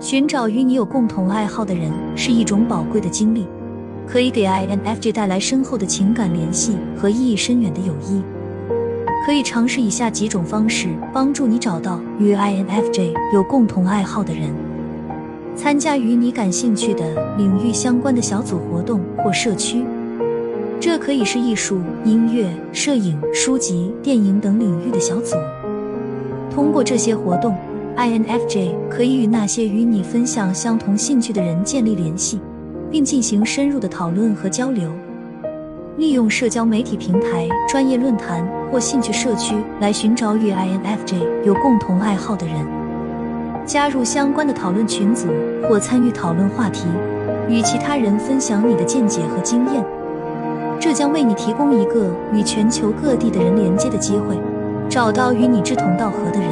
寻找与你有共同爱好的人是一种宝贵的经历，可以给 INFJ 带来深厚的情感联系和意义深远的友谊。可以尝试以下几种方式帮助你找到与 INFJ 有共同爱好的人：参加与你感兴趣的领域相关的小组活动或社区，这可以是艺术、音乐、摄影、书籍、电影等领域的小组。通过这些活动，INFJ 可以与那些与你分享相同兴趣的人建立联系，并进行深入的讨论和交流。利用社交媒体平台、专业论坛或兴趣社区来寻找与 INFJ 有共同爱好的人，加入相关的讨论群组或参与讨论话题，与其他人分享你的见解和经验。这将为你提供一个与全球各地的人连接的机会，找到与你志同道合的人，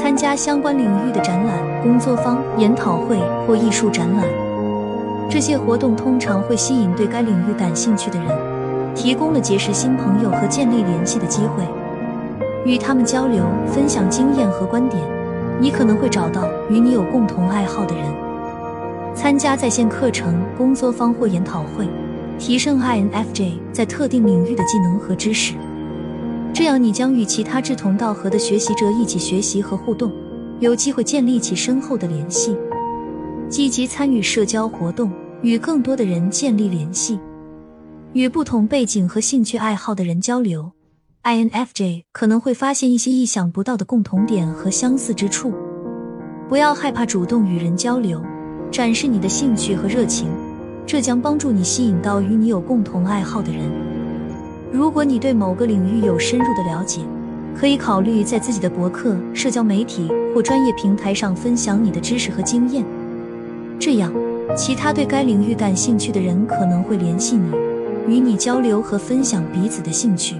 参加相关领域的展览、工作坊、研讨会或艺术展览。这些活动通常会吸引对该领域感兴趣的人，提供了结识新朋友和建立联系的机会。与他们交流、分享经验和观点，你可能会找到与你有共同爱好的人。参加在线课程、工作坊或研讨会，提升 INFJ 在特定领域的技能和知识。这样，你将与其他志同道合的学习者一起学习和互动，有机会建立起深厚的联系。积极参与社交活动，与更多的人建立联系，与不同背景和兴趣爱好的人交流。INFJ 可能会发现一些意想不到的共同点和相似之处。不要害怕主动与人交流，展示你的兴趣和热情，这将帮助你吸引到与你有共同爱好的人。如果你对某个领域有深入的了解，可以考虑在自己的博客、社交媒体或专业平台上分享你的知识和经验。这样，其他对该领域感兴趣的人可能会联系你，与你交流和分享彼此的兴趣。